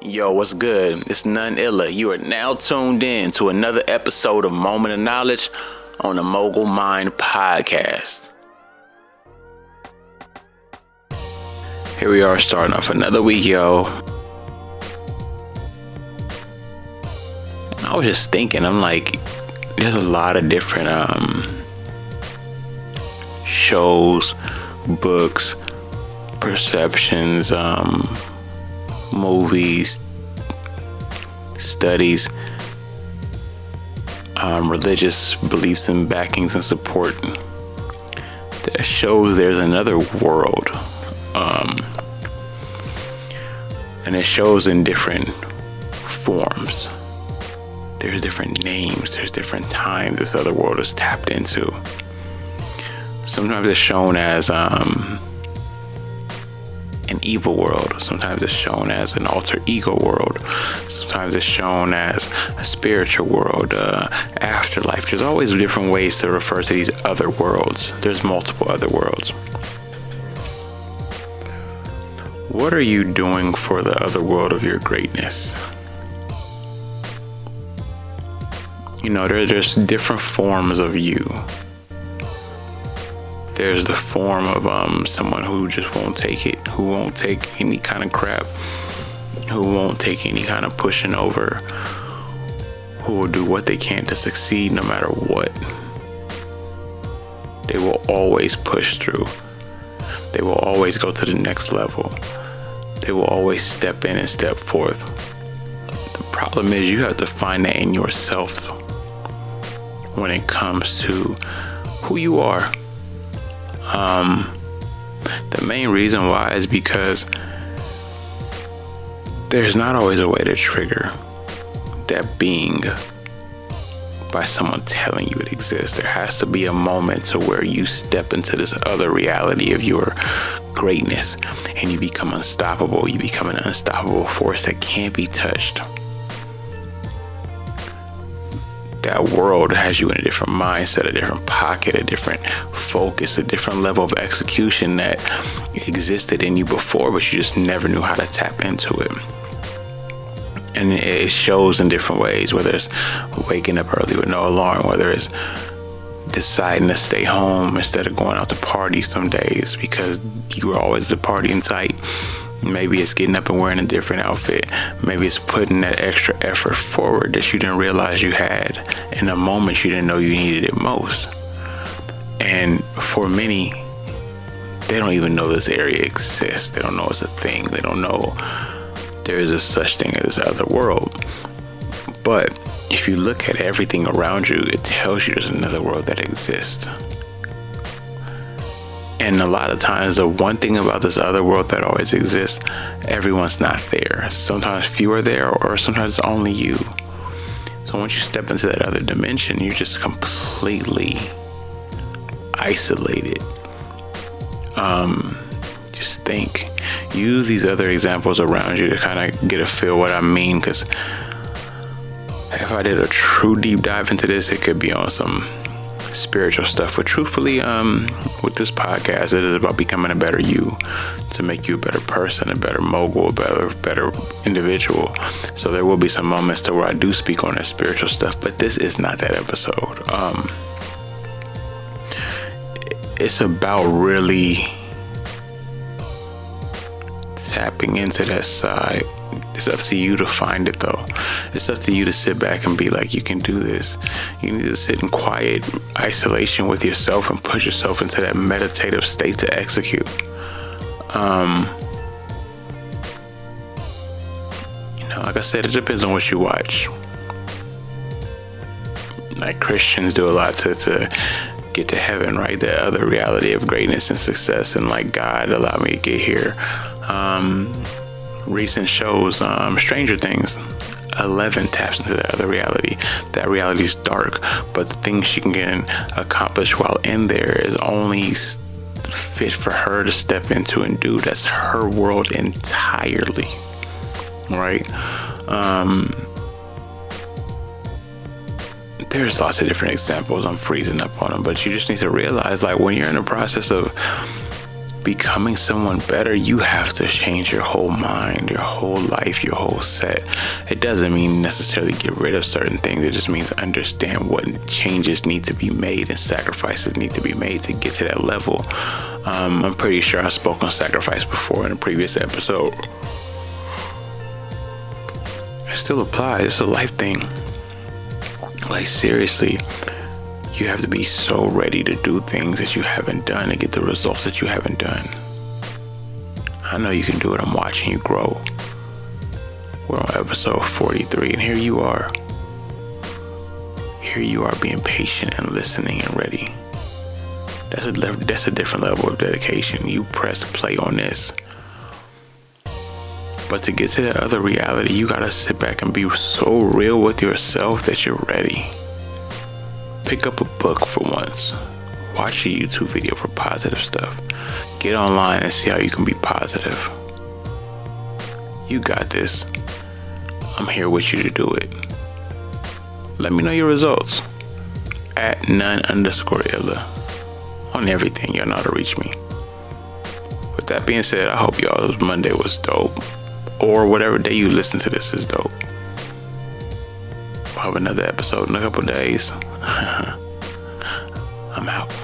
Yo, what's good? It's none illa. You are now tuned in to another episode of Moment of Knowledge on the Mogul Mined podcast. Here we are starting off another week, yo. I was just thinking, I'm like, there's a lot of different um shows, books, perceptions, um movies, studies, um, religious beliefs and backings and support that shows there's another world. Um, and it shows in different forms. There's different names, there's different times this other world is tapped into. Sometimes it's shown as um, evil world. Sometimes it's shown as an alter ego world. Sometimes it's shown as a spiritual world, uh, afterlife. There's always different ways to refer to these other worlds. There's multiple other worlds. What are you doing for the other world of your greatness? You know, there, there's just different forms of you there's the form of um, someone who just won't take it, who won't take any kind of crap, who won't take any kind of pushing over, who will do what they can to succeed no matter what. They will always push through. They will always go to the next level. They will always step in and step forth. The problem is, you have to find that in yourself when it comes to who you are um, the main reason why is because there's not always a way to trigger that being by someone telling you it exists. There has to be a moment to where you step into this other reality of your greatness and you become unstoppable. You become an unstoppable force that can't be touched that world has you in a different mindset, a different pocket, a different focus, a different level of execution that existed in you before, but you just never knew how to tap into it. And it shows in different ways, whether it's waking up early with no alarm, whether it's deciding to stay home instead of going out to party some days because you were always the partying type Maybe it's getting up and wearing a different outfit. Maybe it's putting that extra effort forward that you didn't realize you had in a moment you didn't know you needed it most. And for many, they don't even know this area exists. They don't know it's a thing. They don't know there is a such thing as other world. But if you look at everything around you, it tells you there's another world that exists. And a lot of times, the one thing about this other world that always exists, everyone's not there. Sometimes few are there, or sometimes it's only you. So once you step into that other dimension, you're just completely isolated. Um, just think. Use these other examples around you to kind of get a feel what I mean. Because if I did a true deep dive into this, it could be on some spiritual stuff. But truthfully, um, with this podcast, it is about becoming a better you, to make you a better person, a better mogul, a better, better individual. So there will be some moments to where I do speak on that spiritual stuff, but this is not that episode. Um, it's about really tapping into that side it's up to you to find it though. It's up to you to sit back and be like, you can do this. You need to sit in quiet isolation with yourself and put yourself into that meditative state to execute. Um, you know, like I said, it depends on what you watch. Like Christians do a lot to, to get to heaven, right? The other reality of greatness and success, and like God allowed me to get here. Um, recent shows, um, Stranger Things, Eleven taps into that other reality. That reality is dark, but the things she can accomplish while in there is only fit for her to step into and do. That's her world entirely, right? Um, there's lots of different examples. I'm freezing up on them, but you just need to realize, like, when you're in the process of becoming someone better, you have to change your whole mind, your whole life, your whole set. It doesn't mean necessarily get rid of certain things. It just means understand what changes need to be made and sacrifices need to be made to get to that level. Um, I'm pretty sure I spoke on sacrifice before in a previous episode. It still applies. It's a life thing. Like seriously, you have to be so ready to do things that you haven't done and get the results that you haven't done. I know you can do it. I'm watching you grow. We're on episode 43, and here you are. Here you are being patient and listening and ready. That's a that's a different level of dedication. You press play on this. But to get to that other reality, you gotta sit back and be so real with yourself that you're ready pick up a book for once. Watch a YouTube video for positive stuff. Get online and see how you can be positive. You got this. I'm here with you to do it. Let me know your results at none underscore illa on everything. Y'all know how to reach me. With that being said, I hope y'all's Monday was dope. Or whatever day you listen to this is dope. We'll have another episode in a couple days. I'm out.